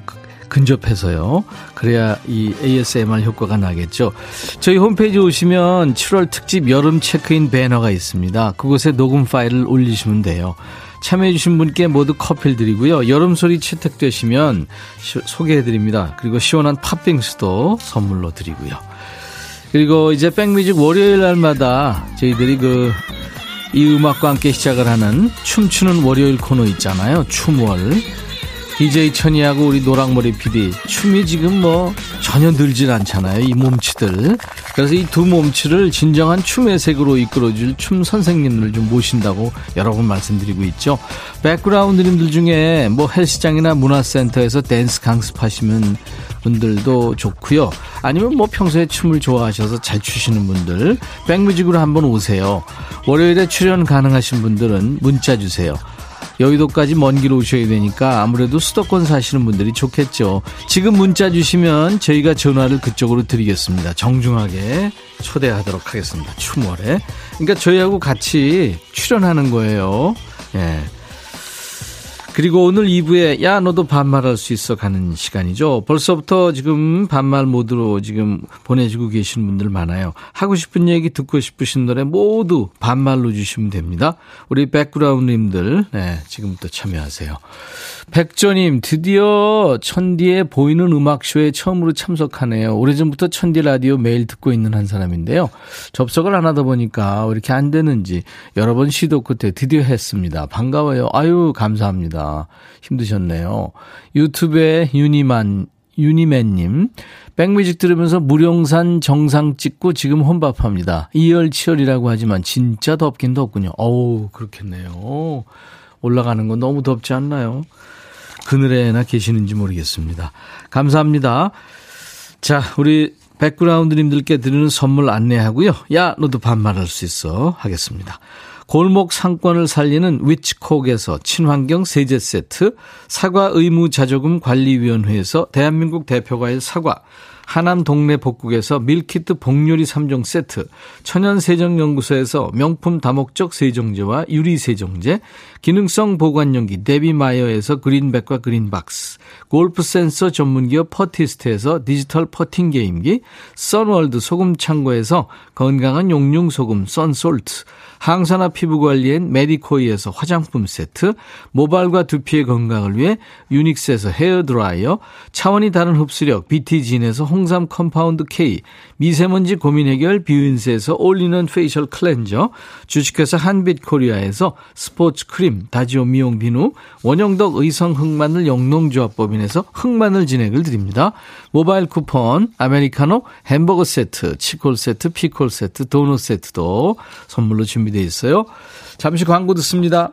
근접해서요. 그래야 이 ASMR 효과가 나겠죠. 저희 홈페이지 오시면 7월 특집 여름 체크인 배너가 있습니다. 그곳에 녹음 파일을 올리시면 돼요. 참여해주신 분께 모두 커피를 드리고요. 여름 소리 채택되시면 소개해드립니다. 그리고 시원한 팥빙수도 선물로 드리고요. 그리고 이제 백뮤직 월요일 날마다 저희들이 그 이 음악과 함께 시작을 하는 춤추는 월요일 코너 있잖아요. 춤월. DJ 천이하고 우리 노랑머리 PD 춤이 지금 뭐 전혀 늘질 않잖아요. 이 몸치들. 그래서 이 두 몸치를 진정한 춤의 세계로 이끌어줄 춤 선생님을 좀 모신다고 여러 번 말씀드리고 있죠. 백그라운드님들 중에 뭐 헬스장이나 문화센터에서 댄스 강습하시면 분들도 좋고요. 아니면 뭐 평소에 춤을 좋아하셔서 잘 추시는 분들 백뮤직으로 한번 오세요. 월요일에 출연 가능하신 분들은 문자 주세요. 여의도까지 먼 길 오셔야 되니까 아무래도 수도권 사시는 분들이 좋겠죠. 지금 문자 주시면 저희가 전화를 그쪽으로 드리겠습니다. 정중하게 초대하도록 하겠습니다. 추월에. 그러니까 저희하고 같이 출연하는 거예요. 예. 그리고 오늘 2부에 야 너도 반말할 수 있어 가는 시간이죠. 벌써부터 지금 반말 모드로 지금 보내주고 계시는 분들 많아요. 하고 싶은 얘기 듣고 싶으신 노래 모두 반말로 주시면 됩니다. 우리 백그라운드님들 네, 지금부터 참여하세요. 백조님 드디어 천디의 보이는 음악쇼에 처음으로 참석하네요. 오래전부터 천디 라디오 매일 듣고 있는 한 사람인데요. 접속을 안 하다 보니까 왜 이렇게 안 되는지 여러 번 시도 끝에 드디어 했습니다. 반가워요. 아유 감사합니다. 힘드셨네요. 유튜브에 유니만 유니맨님, 백뮤직 들으면서 무령산 정상 찍고 지금 혼밥합니다. 이열치열이라고 하지만 진짜 덥긴 덥군요. 어우, 그렇겠네요. 올라가는 건 너무 덥지 않나요? 그늘에나 계시는지 모르겠습니다. 감사합니다. 자, 우리 백그라운드님들께 드리는 선물 안내하고요. 야, 너도 반말할 수 있어. 하겠습니다. 골목 상권을 살리는 위치콕에서 친환경 세제 세트, 사과 의무 자조금 관리위원회에서 대한민국 대표과일 사과, 하남 동네 복국에서 밀키트 복요리 3종 세트, 천연세정연구소에서 명품 다목적 세정제와 유리세정제, 기능성 보관용기 데비마이어에서 그린백과 그린박스, 골프 센서 전문기업 퍼티스트에서 디지털 퍼팅 게임기, 선월드 소금 창고에서 건강한 용융 소금 썬솔트, 항산화 피부 관리엔 메디코이에서 화장품 세트, 모발과 두피의 건강을 위해 유닉스에서 헤어 드라이어, 차원이 다른 흡수력 BT진에서 홍삼 컴파운드 K, 미세먼지 고민 해결 뷰인스에서 올리는 페이셜 클렌저, 주식회사 한빛코리아에서 스포츠 크림 다지오 미용 비누, 원형덕 의성 흑마늘 영농조합법인에서 흑마늘 진액을 드립니다. 모바일 쿠폰, 아메리카노, 햄버거 세트, 치콜 세트, 피콜 세트, 도넛 세트도 선물로 준비 준비되어 있어요. 잠시 광고 듣습니다.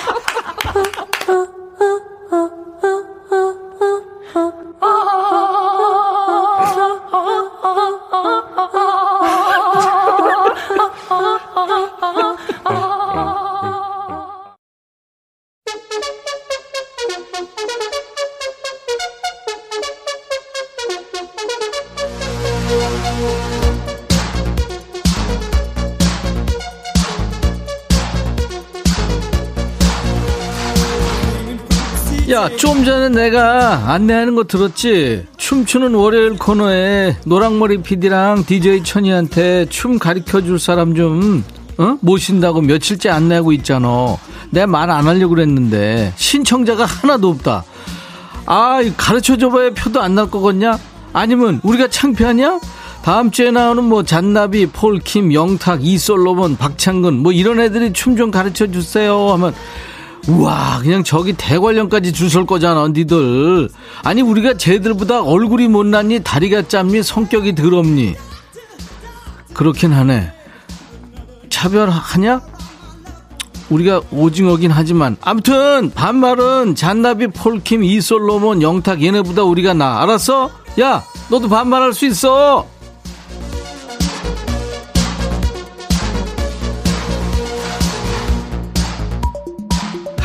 좀 전에 내가 안내하는 거 들었지? 춤추는 월요일 코너에 노랑머리 PD랑 DJ 천이한테 춤 가르쳐 줄 사람 좀, 어? 모신다고 며칠째 안내하고 있잖아. 내 말 안 하려고 그랬는데, 신청자가 하나도 없다. 아, 가르쳐 줘봐야 표도 안 날 거겠냐? 아니면 우리가 창피하냐? 다음 주에 나오는 뭐 잔나비, 폴킴, 영탁, 이솔로몬, 박창근 뭐 이런 애들이 춤 좀 가르쳐 주세요 하면 우와 그냥 저기 대관령까지 줄설 거잖아 니들. 아니 우리가 쟤들보다 얼굴이 못났니? 다리가 짧니? 성격이 더럽니? 그렇긴 하네. 차별하냐? 우리가 오징어긴 하지만. 아무튼 반말은 잔나비 폴킴 이솔로몬 영탁 얘네보다 우리가 나. 알았어? 야 너도 반말할 수 있어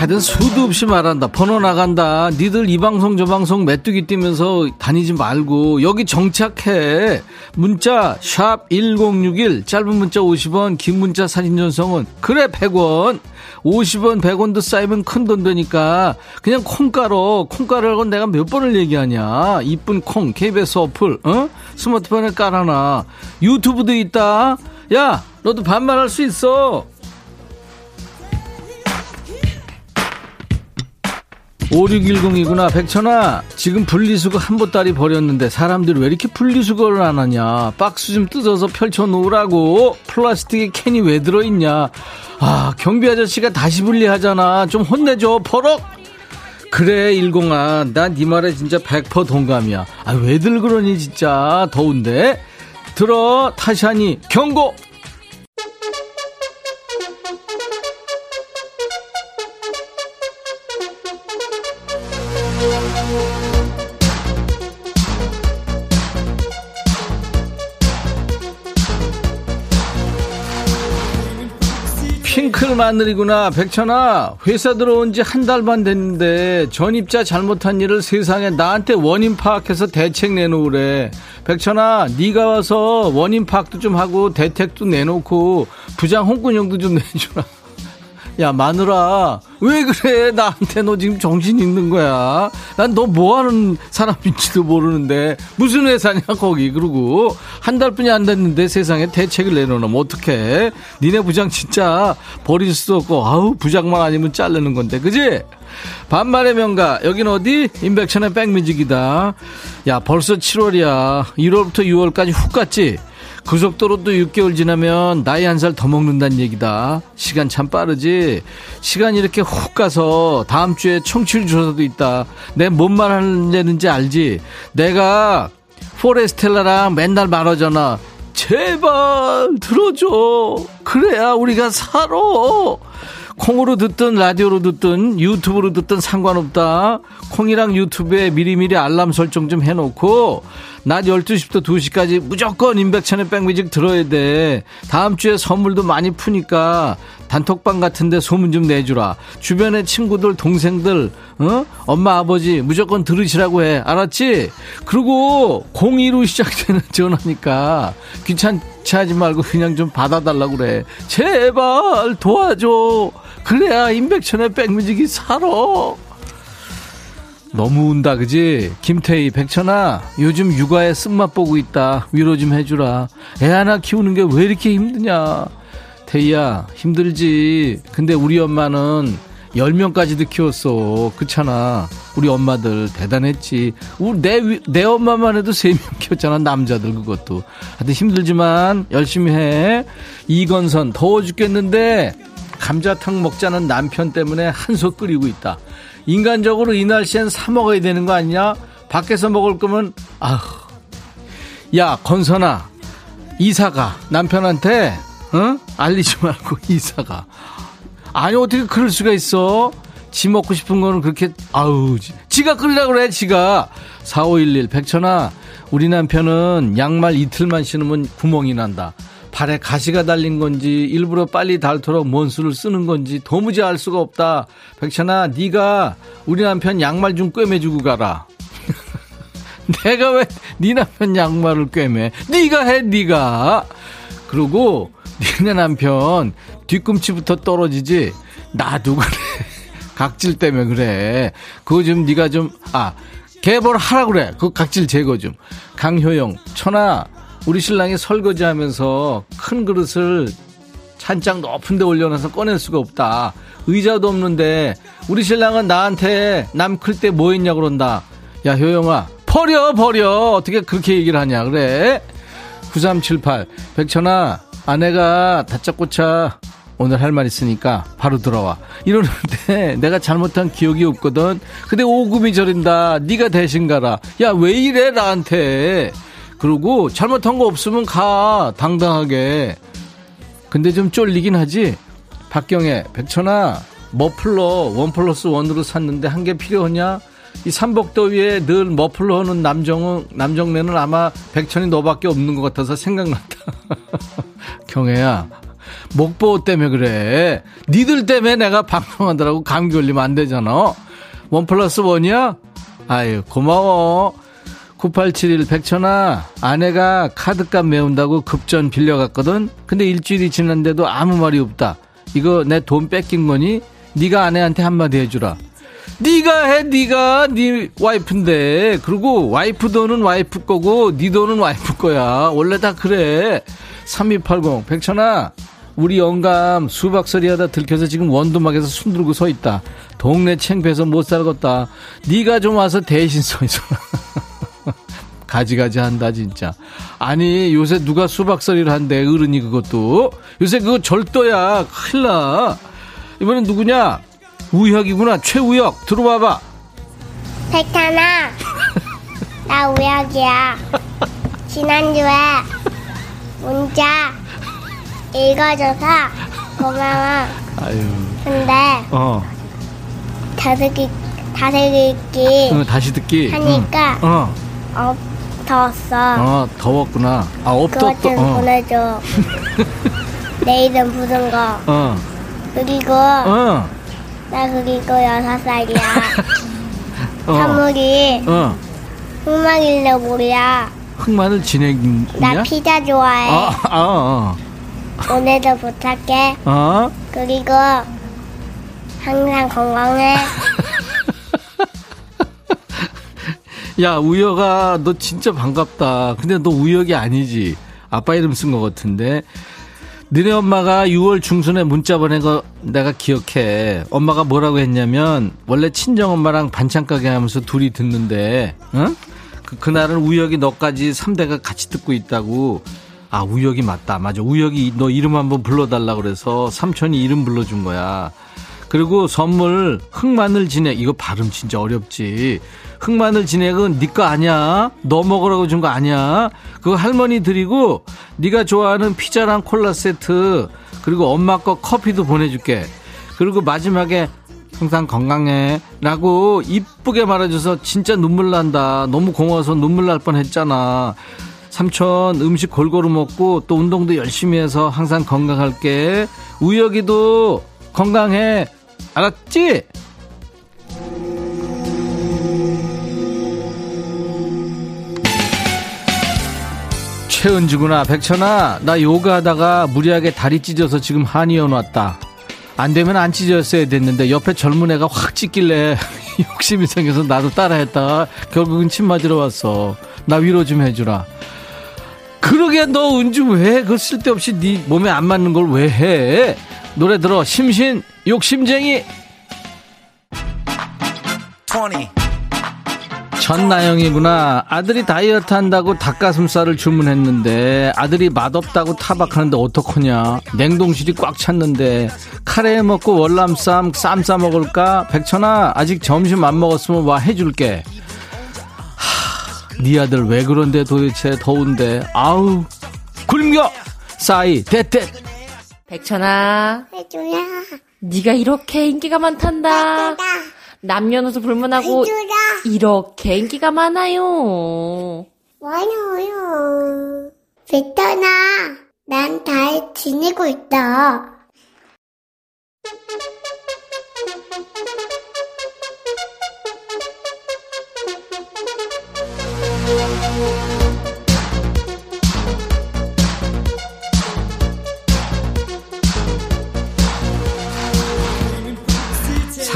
하여튼 수도 없이 말한다. 번호 나간다. 니들 이 방송 저 방송 메뚜기 뛰면서 다니지 말고 여기 정착해. 문자 샵 1061 짧은 문자 50원 긴 문자 사진 전송은 그래 100원 50원 100원도 쌓이면 큰 돈 되니까 그냥 콩가루 콩가루라고 내가 몇 번을 얘기하냐 이쁜 콩 KBS 어플 어? 스마트폰에 깔아놔 유튜브도 있다 야 너도 반말할 수 있어 5610이구나. 백천아, 지금 분리수거 한 보따리 버렸는데 사람들이 왜 이렇게 분리수거를 안 하냐. 박스 좀 뜯어서 펼쳐놓으라고. 플라스틱에 캔이 왜 들어있냐. 아, 경비 아저씨가 다시 분리하잖아. 좀 혼내줘. 버럭! 그래, 일공아. 난 네 말에 진짜 100% 동감이야. 아, 왜들 그러니, 진짜. 더운데? 들어, 타샤니, 경고! 핑클 마늘이구나. 백천아, 회사 들어온 지 한 달 반 됐는데 전입자 잘못한 일을 세상에 나한테 원인 파악해서 대책 내놓으래. 백천아, 네가 와서 원인 파악도 좀 하고 대책도 내놓고 부장 홍군형도 좀 *laughs* 내주라. 야 마누라 왜 그래? 나한테 너 지금 정신 있는 거야? 난 너 뭐하는 사람인지도 모르는데 무슨 회사냐 거기. 그러고 한 달뿐이 안 됐는데 세상에 대책을 내놓으면 어떡해? 니네 부장 진짜 버릴 수도 없고 아우 부장만 아니면 자르는 건데 그지? 반말의 명가 여긴 어디? 임백천의 백뮤직이다. 야 벌써 7월이야. 1월부터 6월까지 훅 갔지 고속도로도 6개월 지나면 나이 한 살 더 먹는다는 얘기다. 시간 참 빠르지. 시간 이렇게 훅 가서 다음 주에 청취율 조사도 있다. 내 뭔 말 하는지 알지? 내가 포레스텔라랑 맨날 말하잖아. 제발 들어줘. 그래야 우리가 살아. 콩으로 듣든 라디오로 듣든 유튜브로 듣든 상관없다. 콩이랑 유튜브에 미리미리 알람 설정 좀 해놓고 낮 12시부터 2시까지 무조건 임백천의 백뮤직 들어야 돼. 다음 주에 선물도 많이 푸니까 단톡방 같은데 소문 좀 내주라. 주변에 친구들, 동생들, 어? 엄마, 아버지 무조건 들으시라고 해. 알았지? 그리고 02로 시작되는 *laughs* 전화니까 귀찮지 하지 말고 그냥 좀 받아달라고 그래. 제발 도와줘. 그래야 임백천의 백뮤직이 살아. 너무 운다 그지? 김태희 백천아 요즘 육아에 쓴맛 보고 있다. 위로 좀 해주라. 애 하나 키우는 게 왜 이렇게 힘드냐? 태희야 힘들지. 근데 우리 엄마는 10명까지도 키웠어. 그렇잖아. 우리 엄마들 대단했지. 우리 내, 내 엄마만 해도 3명 키웠잖아 남자들 그것도. 하여튼 힘들지만 열심히 해. 이건선 더워 죽겠는데 감자탕 먹자는 남편 때문에 한솥 끓이고 있다 인간적으로 이 날씨엔 사 먹어야 되는 거 아니냐? 밖에서 먹을 거면 아휴. 야 건선아. 이사가. 남편한테 어? 알리지 말고 *laughs* 이사가. 아니 어떻게 그럴 수가 있어? 지 먹고 싶은 거는 그렇게 아우 지가 끓이라 그래 지가. 4511 백천아 우리 남편은 양말 이틀만 신으면 구멍이 난다 발에 가시가 달린 건지 일부러 빨리 닳도록 뭔 수를 쓰는 건지 도무지 알 수가 없다. 백천아, 네가 우리 남편 양말 좀 꿰매주고 가라. *laughs* 내가 왜 네 남편 양말을 꿰매? 네가 해, 네가. 그리고 니네 남편 뒤꿈치부터 떨어지지. 나도 그래. *laughs* 각질 때문에 그래. 그거 좀 네가 좀, 아, 개벌 하라 그래. 그 각질 제거 좀. 강효영, 천아, 우리 신랑이 설거지 하면서 큰 그릇을 찬장 높은 데 올려놔서 꺼낼 수가 없다. 의자도 없는데 우리 신랑은 나한테 남 클 때 뭐 했냐 그런다. 야, 효영아, 버려, 버려. 어떻게 그렇게 얘기를 하냐, 그래? 9378. 백천아, 아내가 다짜고짜 오늘 할 말 있으니까 바로 들어와. 이러는데 *laughs* 내가 잘못한 기억이 없거든. 근데 오금이 저린다. 네가 대신 가라. 야, 왜 이래, 나한테. 그러고 잘못한 거 없으면 가. 당당하게. 근데 좀 쫄리긴 하지. 박경애, 백천아, 머플러 원 플러스 원으로 샀는데 한 개 필요하냐? 이 삼복더위에 늘 머플러 하는 남정은, 남정네는 아마 백천이 너밖에 없는 것 같아서 생각났다. *laughs* 경애야, 목보호 때문에 그래. 니들 때문에 내가 방송하더라고 감기 걸리면 안 되잖아. 원 플러스 원이야? 아유, 고마워. 9871 백천아 아내가 카드값 메운다고 급전 빌려갔거든. 근데 일주일이 지났는데도 아무 말이 없다. 이거 내 돈 뺏긴 거니? 네가 아내한테 한마디 해주라. 네가 해 네가. 네 와이프인데. 그리고 와이프 돈은 와이프 거고 네 돈은 와이프 거야. 원래 다 그래. 3280 백천아 우리 영감 수박서리 하다 들켜서 지금 원두막에서 숨들고 서 있다. 동네 챙피해서 못 살겠다. 네가 좀 와서 대신 서 있어 *laughs* 가지가지 한다 진짜. 아니 요새 누가 수박서리를 한대 어른이 그것도? 요새 그거 절도야. 큰일 나. 이번엔 누구냐? 우혁이구나. 최우혁 들어와봐. 백탄아 *laughs* 나 우혁이야. 지난주에 문자 읽어줘서 고마워. 아유. 근데 어. 다시 듣기 다시 듣기 어, 다시 듣기. 하니까 응. 어. 어, 더웠어 어 더웠구나 아 없도 그것 좀또 어. 보내줘 *laughs* 내일은 부른 거 어. 그리고 어. 나 그리고 여섯 살이야 *laughs* 어. 선물이 어. 흑마길래 뭐야 흑마늘 진액이냐? 나 피자 좋아해 아, 아, 오늘도 부탁해 어. 어? 그리고 항상 건강해 *laughs* 야, 우혁아, 너 진짜 반갑다. 근데 너 우혁이 아니지. 아빠 이름 쓴 것 같은데. 너네 엄마가 6월 중순에 문자 보낸 거 내가 기억해. 엄마가 뭐라고 했냐면, 원래 친정 엄마랑 반찬 가게 하면서 둘이 듣는데, 응? 그, 그날은 우혁이 너까지 3대가 같이 듣고 있다고. 아, 우혁이 맞다. 맞아. 우혁이 너 이름 한번 불러달라 그래서 삼촌이 이름 불러준 거야. 그리고 선물 흑마늘 진액 이거 발음 진짜 어렵지 흑마늘 진액은 네 거 아니야? 너 먹으라고 준 거 아니야? 그거 할머니 드리고 네가 좋아하는 피자랑 콜라 세트 그리고 엄마 거 커피도 보내줄게. 그리고 마지막에 항상 건강해. 라고 이쁘게 말해줘서 진짜 눈물 난다. 너무 고마워서 눈물 날 뻔했잖아. 삼촌 음식 골고루 먹고 또 운동도 열심히 해서 항상 건강할게. 우혁이도 건강해. 알았지? 최은주구나. 백천아 나 요가하다가 무리하게 다리 찢어서 지금 한의원 왔다. 안 되면 안 찢었어야 됐는데 옆에 젊은 애가 확 찢길래 *laughs* 욕심이 생겨서 나도 따라했다가 결국은 침 맞으러 왔어. 나 위로 좀 해주라. 그러게 너 은주 왜 그 쓸데없이 네 몸에 안 맞는 걸 왜 해? 노래 들어. 심신 욕심쟁이 전나영이구나. 아들이 다이어트 한다고 닭가슴살을 주문했는데 아들이 맛없다고 타박하는데 어떡하냐. 냉동실이 꽉 찼는데 카레 먹고 월남쌈 쌈 싸 먹을까? 백천아 아직 점심 안 먹었으면 와 해줄게. 하, 네 아들 왜 그런데 도대체 더운데? 아우 굶겨! 싸이 대대 백천아, 해줘야 네가 이렇게 인기가 많단다. 해줘야 남녀노소 불문하고 이렇게 인기가 많아요. 많아요. 베타나 난 잘 지내고 있다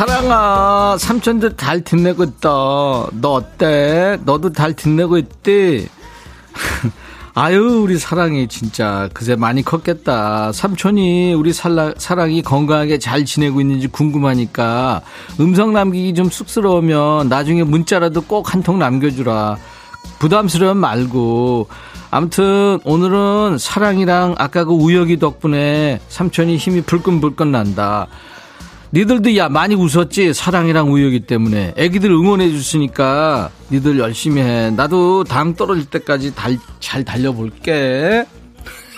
사랑아, 삼촌들 잘 듣내고 있다. 너 어때? 너도 잘 듣내고 있지? *laughs* 아유, 우리 사랑이 진짜 그새 많이 컸겠다. 삼촌이 우리 살라, 사랑이 건강하게 잘 지내고 있는지 궁금하니까 음성 남기기 좀 쑥스러우면 나중에 문자라도 꼭 한 통 남겨주라. 부담스러움 말고. 아무튼 오늘은 사랑이랑 아까 그 우혁이 덕분에 삼촌이 힘이 불끈불끈 난다. 니들도 야 많이 웃었지? 사랑이랑 우혁이 때문에. 애기들 응원해 줬으니까 니들 열심히 해. 나도 당 떨어질 때까지 달, 잘 달려볼게.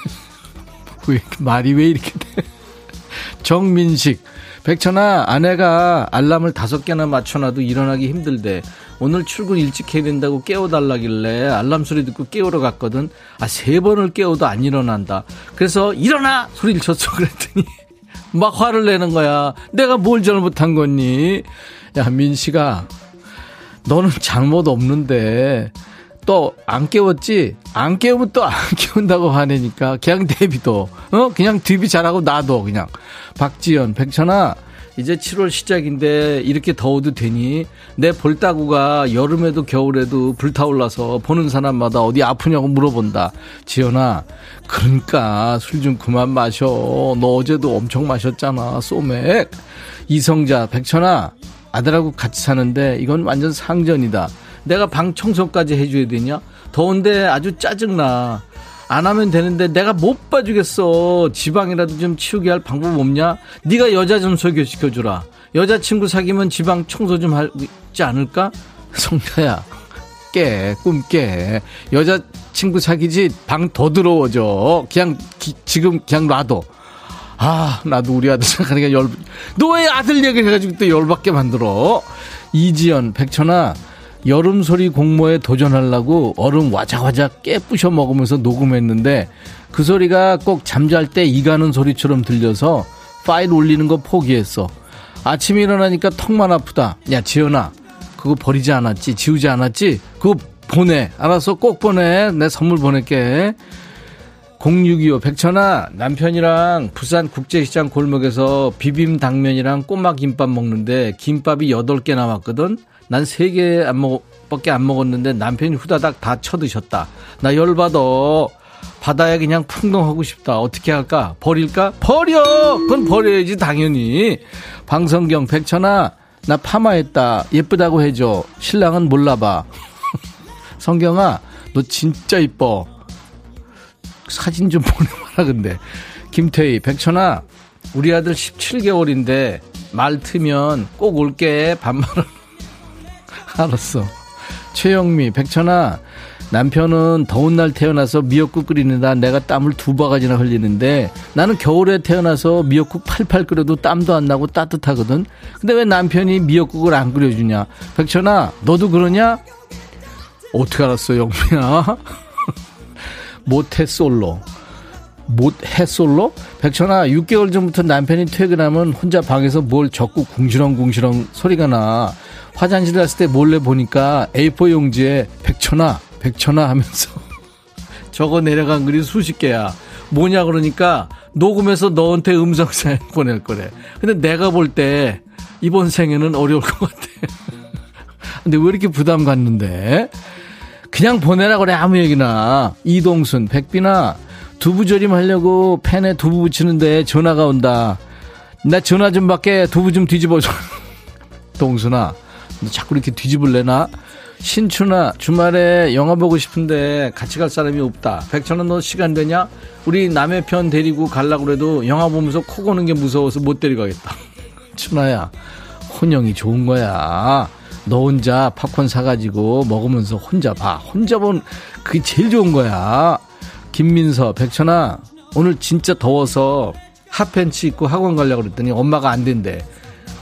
*laughs* 왜 말이 왜 이렇게 돼? *laughs* 정민식. 백천아 아내가 알람을 다섯 개나 맞춰놔도 일어나기 힘들대. 오늘 출근 일찍 해야 된다고 깨워달라길래 알람 소리 듣고 깨우러 갔거든. 아 세 번을 깨워도 안 일어난다. 그래서 일어나! 소리를 쳤어. *laughs* 그랬더니 막 화를 내는 거야. 내가 뭘 잘못한 거니? 야, 민 씨가, 너는 잘못 없는데, 또 안 깨웠지? 안 깨우면 또 안 *laughs* 깨운다고 화내니까, 그냥 대비도, 어? 그냥 뒤비 잘하고 놔둬, 그냥. 박지연, 백천아, 이제 7월 시작인데 이렇게 더워도 되니 내 볼따구가 여름에도 겨울에도 불타올라서 보는 사람마다 어디 아프냐고 물어본다. 지연아, 그러니까 술 좀 그만 마셔. 너 어제도 엄청 마셨잖아. 소맥. 이성자, 백천아, 아들하고 같이 사는데 이건 완전 상전이다. 내가 방 청소까지 해줘야 되냐? 더운데 아주 짜증나. 안 하면 되는데 내가 못 봐주겠어. 지방이라도 좀 치우게 할 방법 없냐? 네가 여자 좀 소개시켜주라. 여자친구 사귀면 지방 청소 좀 하지 않을까? *laughs* 성자야, 깨, 꿈 깨. 여자친구 사귀지 방 더 더러워져. 그냥 기, 지금 그냥 놔둬. 아, 나도 우리 아들 생각하니까 열, 너왜 아들 얘기를 해가지고 또 열받게 만들어? 이지연, 백천아, 여름소리 공모에 도전하려고 얼음 와작와작 깨 부셔 먹으면서 녹음했는데 그 소리가 꼭 잠잘 때 이 가는 소리처럼 들려서 파일 올리는 거 포기했어. 아침에 일어나니까 턱만 아프다. 야, 지연아. 그거 버리지 않았지? 지우지 않았지? 그거 보내. 알아서 꼭 보내. 내 선물 보낼게. 0625 백천아 남편이랑 부산 국제시장 골목에서 비빔 당면이랑 꼬막 김밥 먹는데 김밥이 8개 남았거든 난 세 개 안 먹, 밖에 안 먹었는데 남편이 후다닥 다 쳐드셨다. 나 열받아. 바다에 그냥 풍덩하고 싶다. 어떻게 할까? 버릴까? 버려! 그건 버려야지, 당연히. 방성경, 백천아, 나 파마했다. 예쁘다고 해줘. 신랑은 몰라봐. *laughs* 성경아, 너 진짜 이뻐. 사진 좀 *laughs* 보내봐라, 근데. 김태희, 백천아, 우리 아들 17개월인데, 말 트면 꼭 올게. 반말은 알았어. 최영미, 백천아, 남편은 더운 날 태어나서 미역국 끓이는다 내가 땀을 두 바가지나 흘리는데 나는 겨울에 태어나서 미역국 팔팔 끓여도 땀도 안 나고 따뜻하거든. 근데 왜 남편이 미역국을 안 끓여주냐? 백천아, 너도 그러냐? 어떻게 알았어, 영미야? *laughs* 못해 솔로. 못해 솔로? 백천아, 6개월 전부터 남편이 퇴근하면 혼자 방에서 뭘 적고 궁시렁궁시렁 소리가 나. 화장실 갔을 때 몰래 보니까 A4 용지에 백천아, 백천아 하면서 *laughs* 적어 내려간 글이 수십 개야. 뭐냐 그러니까 녹음해서 너한테 음성 사연 *laughs* 보낼 거래. 근데 내가 볼 때 이번 생에는 어려울 것 같아. *laughs* 근데 왜 이렇게 부담 갖는데? 그냥 보내라 그래 아무 얘기나. 이동순, 백비나 두부조림 하려고 팬에 두부 붙이는데 전화가 온다. 나 전화 좀 받게 두부 좀 뒤집어줘. 동순아, 자꾸 이렇게 뒤집을래나? 신춘아, 주말에 영화 보고 싶은데 같이 갈 사람이 없다. 백천원 너 시간 되냐? 우리 남의 편 데리고 갈라고 그래도 영화 보면서 코 고는 게 무서워서 못 데려가겠다. *laughs* 춘아야, 혼영이 좋은 거야. 너 혼자 팝콘 사가지고 먹으면서 혼자 봐. 혼자 본 그게 제일 좋은 거야. 김민서, 백천아, 오늘 진짜 더워서 핫팬츠 입고 학원 가려고 그랬더니 엄마가 안 된대.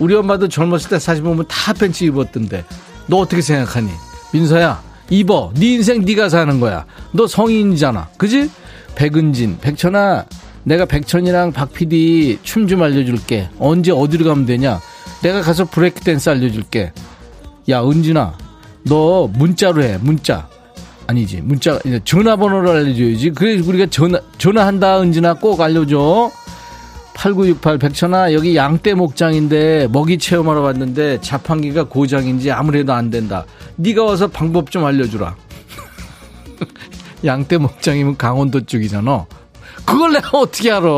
우리 엄마도 젊었을 때 사진 보면 다 팬츠 입었던데. 너 어떻게 생각하니? 민서야 입어. 네 인생 네가 사는 거야. 너 성인이잖아. 그지? 백은진 백천아 내가 백천이랑 박PD 춤 좀 알려줄게. 언제 어디로 가면 되냐? 내가 가서 브레이크 댄스 알려줄게. 야 은진아 너 문자로 해 문자. 아니지 문자 전화번호를 알려줘야지. 그래 우리가 전화 전화한다 은진아. 꼭 알려줘 8968 백천아 여기 양떼 목장인데 먹이 체험하러 왔는데 자판기가 고장인지 아무래도 안 된다. 네가 와서 방법 좀 알려주라. *laughs* 양떼 목장이면 강원도 쪽이잖아. 그걸 내가 어떻게 알아?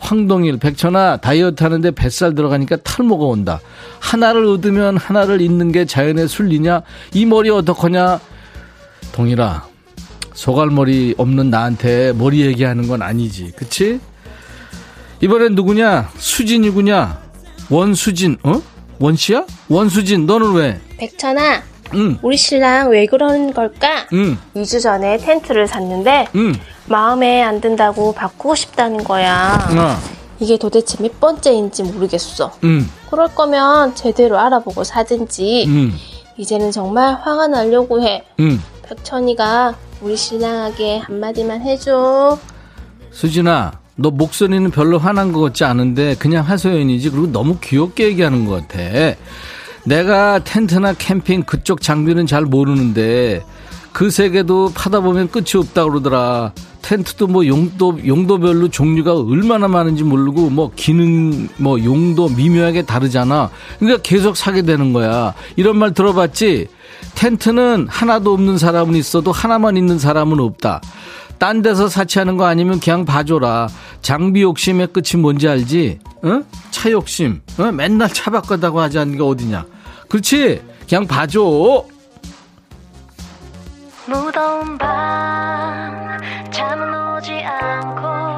황동일 백천아 다이어트 하는데 뱃살 들어가니까 탈모가 온다. 하나를 얻으면 하나를 잊는 게 자연의 순리냐? 이 머리 어떡하냐? 동일아 소갈머리 없는 나한테 머리 얘기하는 건 아니지. 그치? 이번엔 누구냐? 수진이구냐? 원수진, 어? 원씨야? 원수진, 너는 왜? 백천아, 응. 우리 신랑 왜 그러는 걸까? 응. 2주 전에 텐트를 샀는데, 응. 마음에 안 든다고 바꾸고 싶다는 거야. 어. 이게 도대체 몇 번째인지 모르겠어. 응. 그럴 거면 제대로 알아보고 사든지. 응. 이제는 정말 화가 나려고 해. 응. 백천이가 우리 신랑에게 한마디만 해줘. 수진아, 너 목소리는 별로 화난 것 같지 않은데 그냥 하소연이지. 그리고 너무 귀엽게 얘기하는 것 같아. 내가 텐트나 캠핑 그쪽 장비는 잘 모르는데 그 세계도 파다 보면 끝이 없다 그러더라. 텐트도 뭐 용도 용도별로 종류가 얼마나 많은지 모르고 뭐 기능 뭐 용도 미묘하게 다르잖아. 그러니까 계속 사게 되는 거야. 이런 말 들어봤지? 텐트는 하나도 없는 사람은 있어도 하나만 있는 사람은 없다. 딴 데서 사치하는 거 아니면 그냥 봐줘라. 장비 욕심의 끝이 뭔지 알지? 어? 차 욕심. 어? 맨날 차 바꿔다고 하지 않는 게 어디냐? 그렇지? 그냥 봐줘. 무더운 밤 잠은 오지 않고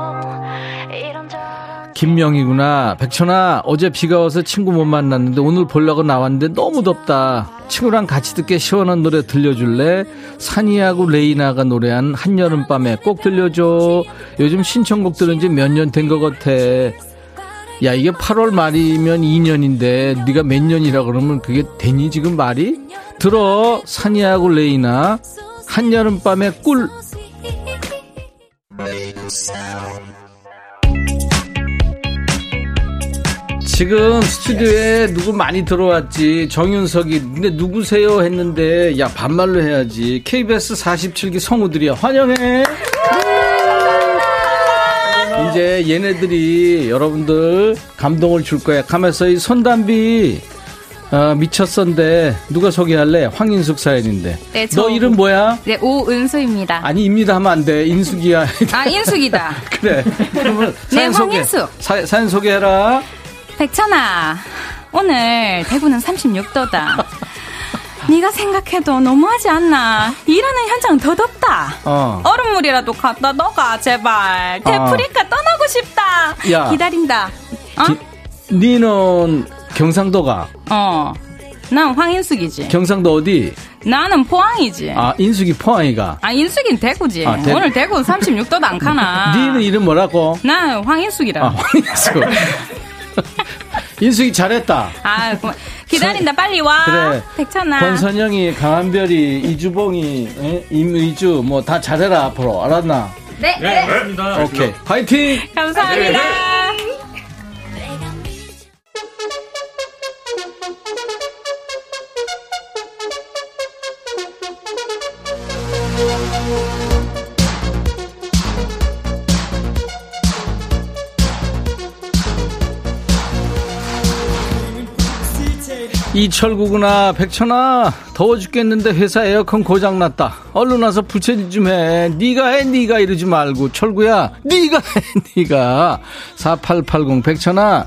김명희구나. 백천아, 어제 비가 와서 친구 못 만났는데 오늘 보려고 나왔는데 너무 덥다. 친구랑 같이 듣게 시원한 노래 들려줄래? 산이하고 레이나가 노래한 한여름밤에 꼭 들려줘. 요즘 신청곡 들은 지 몇 년 된 것 같아. 야, 이게 8월 말이면 2년인데 네가 몇 년이라 그러면 그게 되니 지금 말이? 들어. 산이하고 레이나. 한여름밤의 꿀. 지금 스튜디오에 누구 많이 들어왔지. 정윤석이. 근데 누구세요? 했는데, 야, 반말로 해야지. KBS 47기 성우들이야. 환영해. 이제 얘네들이 여러분들 감동을 줄 거야. 가면서 이 손담비, 어, 미쳤었는데, 누가 소개할래? 황인숙 사연인데. 네, 너 이름 뭐야? 네, 오은수입니다. 아니, 입니다 하면 안 돼. 인숙이야. 아, 인숙이다. *laughs* 그래. 그러면 *laughs* 네, 사연 소개. 황인숙. 사, 사연 소개해라. 백천아, 오늘 대구는 36도다. 네가 생각해도 너무하지 않나? 일하는 현장은 더 덥다. 어. 얼음물이라도 갖다 넣어가 제발. 대프리카 떠나고 싶다. 야. 기다린다. 어? 기- 니는 경상도가 어. 난 황인숙이지. 경상도 어디? 나는 포항이지. 아 인숙이 포항이가. 아, 인숙인 대구지. 아, 대구. 오늘 대구 36도도 안 가나. *laughs* 니는 이름 뭐라고? 나는 황인숙이라. 아 황인숙. *laughs* 인숙이 잘했다. 아, 고마- 기다린다. 빨리 와. 그래. 백천아. 권선영이, 강한별이, 이주봉이, 에? 임의주 뭐 다 잘해라 앞으로 알았나? 네, 네. 오케이 화이팅. 감사합니다. 이철구구나 백천아. 더워 죽겠는데 회사 에어컨 고장났다. 얼른 와서 부채질 좀해. 네가 해 네가 이러지 말고. 철구야 네가 해 *laughs* 네가. 4880 백천아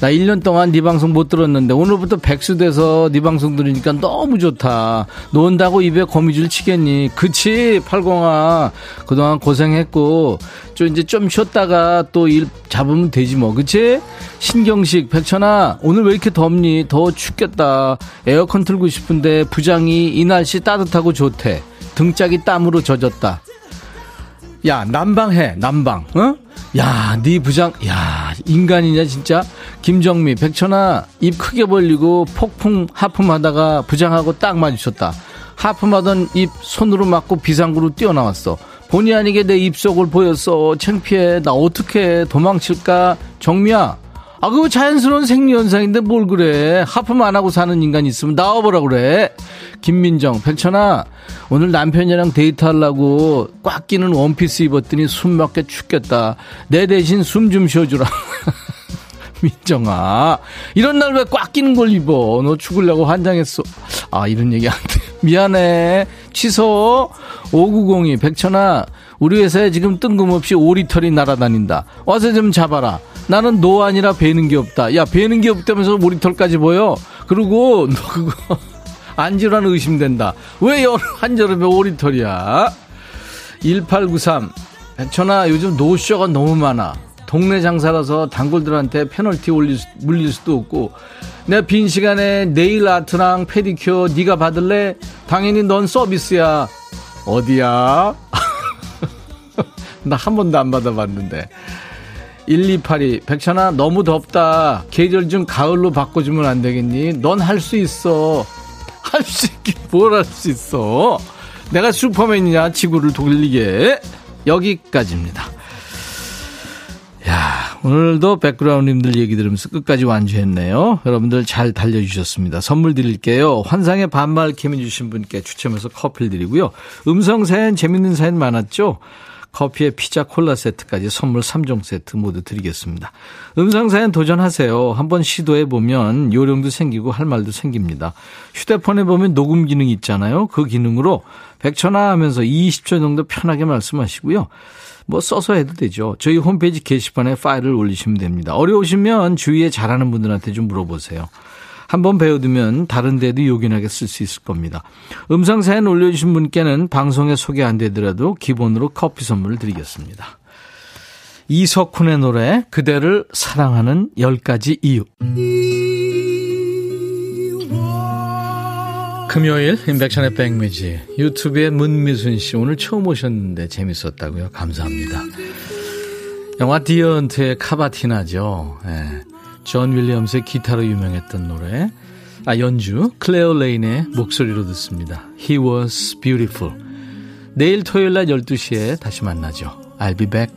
나 1년 동안 네 방송 못 들었는데 오늘부터 백수 돼서 네 방송 들으니까 너무 좋다. 논다고 입에 거미줄 치겠니? 그치 80아. 그동안 고생했고 좀 이제 좀 쉬었다가 또 일 잡으면 되지 뭐. 그치? 신경식 백천아 오늘 왜 이렇게 덥니? 더워 죽겠다. 에어컨 틀고 싶은데 부장이 이 날씨 따뜻하고 좋대. 등짝이 땀으로 젖었다. 야 난방해 난방. 어? 야네 부장 야 인간이냐 진짜? 김정미 백천아 입 크게 벌리고 폭풍 하품하다가 부장하고 딱 마주쳤다. 하품하던 입 손으로 막고 비상구로 뛰어나왔어. 본의 아니게 내 입속을 보였어. 창피해. 나 어떻게 도망칠까? 정미야 아, 그거 자연스러운 생리현상인데 뭘 그래. 하품 안 하고 사는 인간 있으면 나와보라 그래. 김민정, 백천아, 오늘 남편이랑 데이트하려고 꽉 끼는 원피스 입었더니 숨 막혀 죽겠다. 내 대신 숨 좀 쉬어주라. *laughs* 민정아, 이런 날 왜 꽉 끼는 걸 입어? 너 죽으려고 환장했어. 아, 이런 얘기 안 돼. *laughs* 미안해. 취소. 5902, 백천아, 우리 회사에 지금 뜬금없이 오리털이 날아다닌다. 와서 좀 잡아라. 나는 너 아니라 베는 게 없다. 야, 베는 게 없다면서 오리털까지 보여? 그리고 *laughs* 너 그거 안 질환 의심된다. 왜 한여름에 오리털이야? 1893. 백천아, 요즘 노쇼가 너무 많아. 동네 장사라서 단골들한테 페널티 올릴, 물릴 수도 없고 내가 빈 시간에 네일 아트랑 페디큐어 네가 받을래? 당연히 넌 서비스야. 어디야? *laughs* 나 한 번도 안 받아봤는데. 1282 백천아 너무 덥다. 계절 좀 가을로 바꿔주면 안 되겠니? 넌 할 수 있어. *laughs* 할 수 있긴 뭘 할 수 있어. 내가 슈퍼맨이냐 지구를 돌리게. 여기까지입니다. 야, 오늘도 백그라운드님들 얘기 들으면서 끝까지 완주했네요. 여러분들 잘 달려주셨습니다. 선물 드릴게요. 환상의 반말 캠해 주신 분께 추첨해서 커피를 드리고요. 음성 사연, 재밌는 사연 많았죠? 커피에 피자 콜라 세트까지 선물 3종 세트 모두 드리겠습니다. 음성 사연 도전하세요. 한번 시도해 보면 요령도 생기고 할 말도 생깁니다. 휴대폰에 보면 녹음 기능 있잖아요. 그 기능으로 100초나 하면서 20초 정도 편하게 말씀하시고요. 뭐 써서 해도 되죠. 저희 홈페이지 게시판에 파일을 올리시면 됩니다. 어려우시면 주위에 잘하는 분들한테 좀 물어보세요. 한번 배워두면 다른 데도 요긴하게 쓸 수 있을 겁니다. 음성 사연 올려주신 분께는 방송에 소개 안 되더라도 기본으로 커피 선물을 드리겠습니다. 이석훈의 노래 그대를 사랑하는 10가지 이유 금요일 인백션의 백뮤직 유튜브에 문미순 씨 오늘 처음 오셨는데 재밌었다고요. 감사합니다. 영화 디어 헌터의 카바티나죠. 네. 존 윌리엄스의 기타로 유명했던 노래 아 연주 클레어 레인의 목소리로 듣습니다. He was beautiful. 내일 토요일 날 12시에 다시 만나죠. I'll be back.